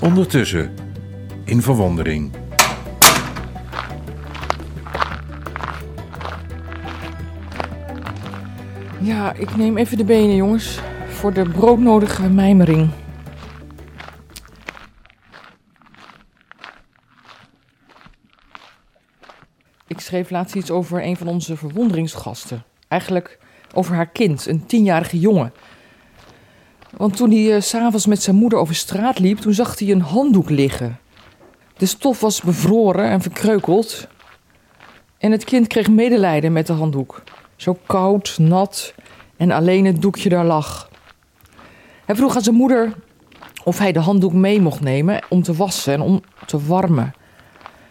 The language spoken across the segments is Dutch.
Ondertussen, in verwondering. Ja, ik neem even de benen, jongens. Voor de broodnodige mijmering. Ik schreef laatst iets over een van onze verwonderingsgasten. Eigenlijk over haar kind, een tienjarige jongen. Want toen hij uh, s'avonds met zijn moeder over straat liep, toen zag hij een handdoek liggen. De stof was bevroren en verkreukeld. En het kind kreeg medelijden met de handdoek. Zo koud, nat en alleen het doekje daar lag. Hij vroeg aan zijn moeder of hij de handdoek mee mocht nemen om te wassen en om te warmen.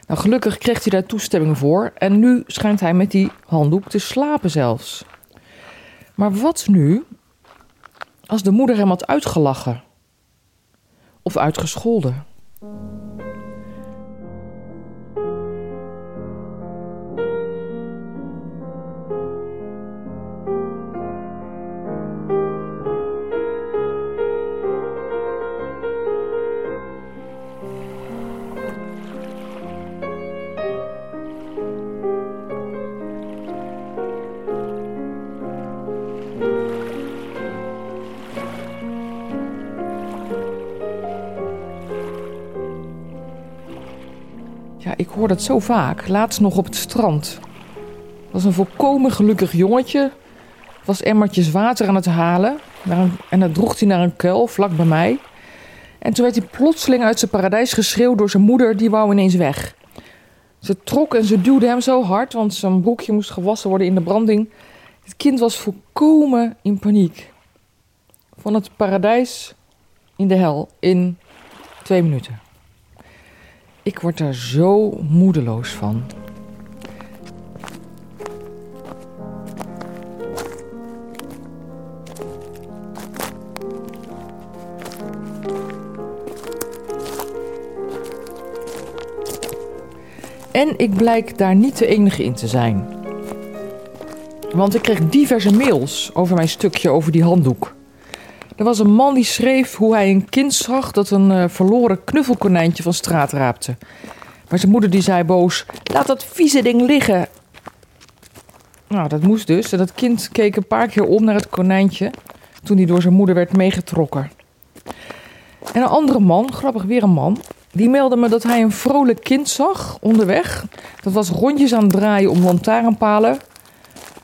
Nou, gelukkig kreeg hij daar toestemming voor en nu schijnt hij met die handdoek te slapen zelfs. Maar wat nu als de moeder hem had uitgelachen of uitgescholden? Ja, ik hoor dat zo vaak. Laatst nog op het strand. was een volkomen gelukkig jongetje. Was emmertjes water aan het halen. En dat droeg hij naar een kuil vlak bij mij. En toen werd hij plotseling uit zijn paradijs geschreeuwd door zijn moeder. Die wou ineens weg. Ze trok en ze duwde hem zo hard, want zijn broekje moest gewassen worden in de branding. Het kind was volkomen in paniek. Van het paradijs in de hel in twee minuten. Ik word daar zo moedeloos van. En ik blijk daar niet de enige in te zijn. Want ik kreeg diverse mails over mijn stukje over die handdoek. Er was een man die schreef hoe hij een kind zag dat een uh, verloren knuffelkonijntje van straat raapte. Maar zijn moeder die zei boos: Laat dat vieze ding liggen. Nou, dat moest dus. En dat kind keek een paar keer om naar het konijntje toen hij door zijn moeder werd meegetrokken. En een andere man, grappig weer een man, die meldde me dat hij een vrolijk kind zag onderweg. Dat was rondjes aan het draaien om lantaarnpalen.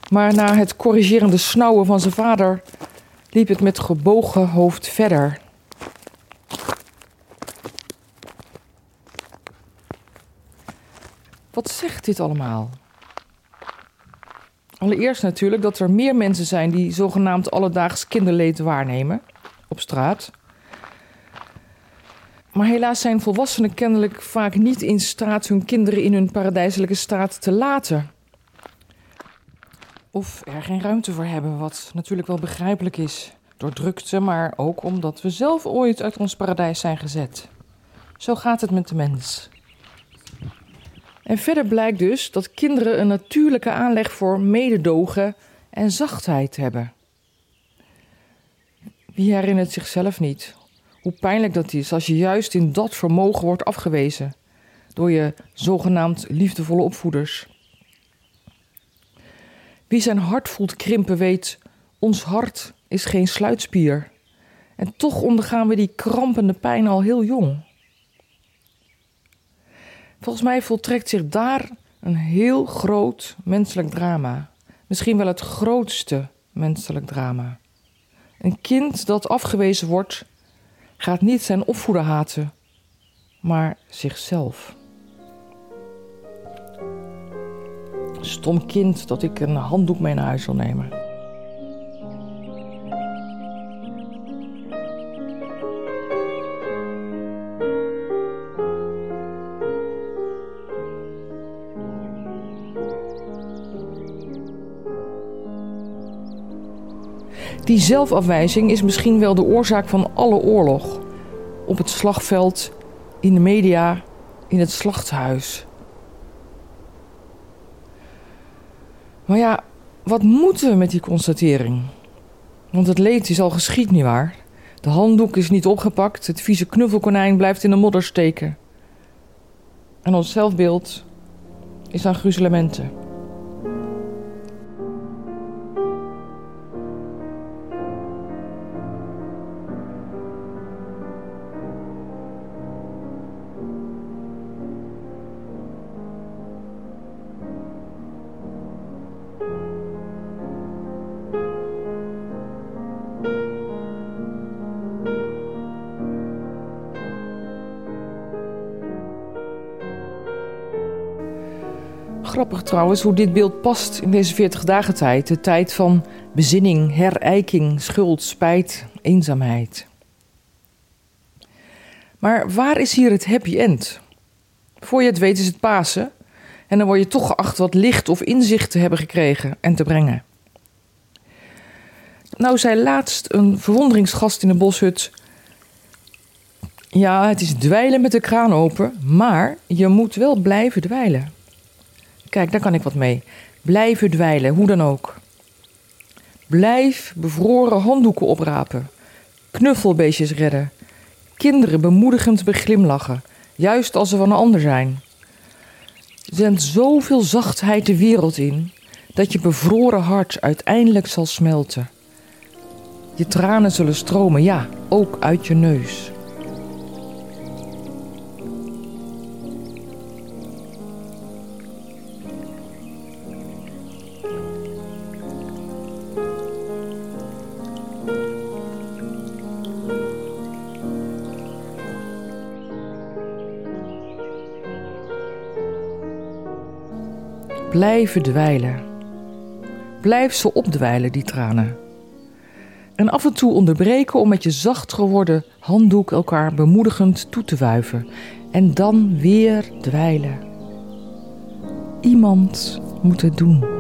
Maar na het corrigerende snauwen van zijn vader liep het met gebogen hoofd verder. Wat zegt dit allemaal? Allereerst natuurlijk dat er meer mensen zijn die zogenaamd alledaags kinderleed waarnemen op straat. Maar helaas zijn volwassenen kennelijk vaak niet in staat hun kinderen in hun paradijselijke staat te laten. Of er geen ruimte voor hebben, wat natuurlijk wel begrijpelijk is. Door drukte, maar ook omdat we zelf ooit uit ons paradijs zijn gezet. Zo gaat het met de mens. En verder blijkt dus dat kinderen een natuurlijke aanleg voor mededogen en zachtheid hebben. Wie herinnert zichzelf niet hoe pijnlijk dat is als je juist in dat vermogen wordt afgewezen door je zogenaamd liefdevolle opvoeders? Wie zijn hart voelt krimpen weet, ons hart is geen sluitspier. En toch ondergaan we die krampende pijn al heel jong. Volgens mij voltrekt zich daar een heel groot menselijk drama. Misschien wel het grootste menselijk drama. Een kind dat afgewezen wordt, gaat niet zijn opvoeder haten, maar zichzelf. Stom kind dat ik een handdoek mee naar huis wil nemen. Die zelfafwijzing is misschien wel de oorzaak van alle oorlog. Op het slagveld, in de media, in het slachthuis. Maar ja, wat moeten we met die constatering? Want het leed is al geschied, nietwaar? De handdoek is niet opgepakt, het vieze knuffelkonijn blijft in de modder steken. En ons zelfbeeld is aan gruzelementen. Grappig trouwens hoe dit beeld past in deze 40 dagen tijd. De tijd van bezinning, herijking, schuld, spijt, eenzaamheid. Maar waar is hier het happy end? Voor je het weet is het Pasen en dan word je toch geacht wat licht of inzicht te hebben gekregen en te brengen. Nou zei laatst een verwonderingsgast in de boshut... Ja, het is dweilen met de kraan open, maar je moet wel blijven dweilen. Kijk, daar kan ik wat mee. Blijven dweilen, hoe dan ook. Blijf bevroren handdoeken oprapen. Knuffelbeestjes redden. Kinderen bemoedigend beglimlachen, juist als ze van een ander zijn. Zend zoveel zachtheid de wereld in, dat je bevroren hart uiteindelijk zal smelten. Je tranen zullen stromen, ja, ook uit je neus. Blijven dweilen. Blijf ze opdwijlen, die tranen. En af en toe onderbreken om met je zacht geworden handdoek elkaar bemoedigend toe te wuiven. En dan weer dweilen. Iemand moet het doen.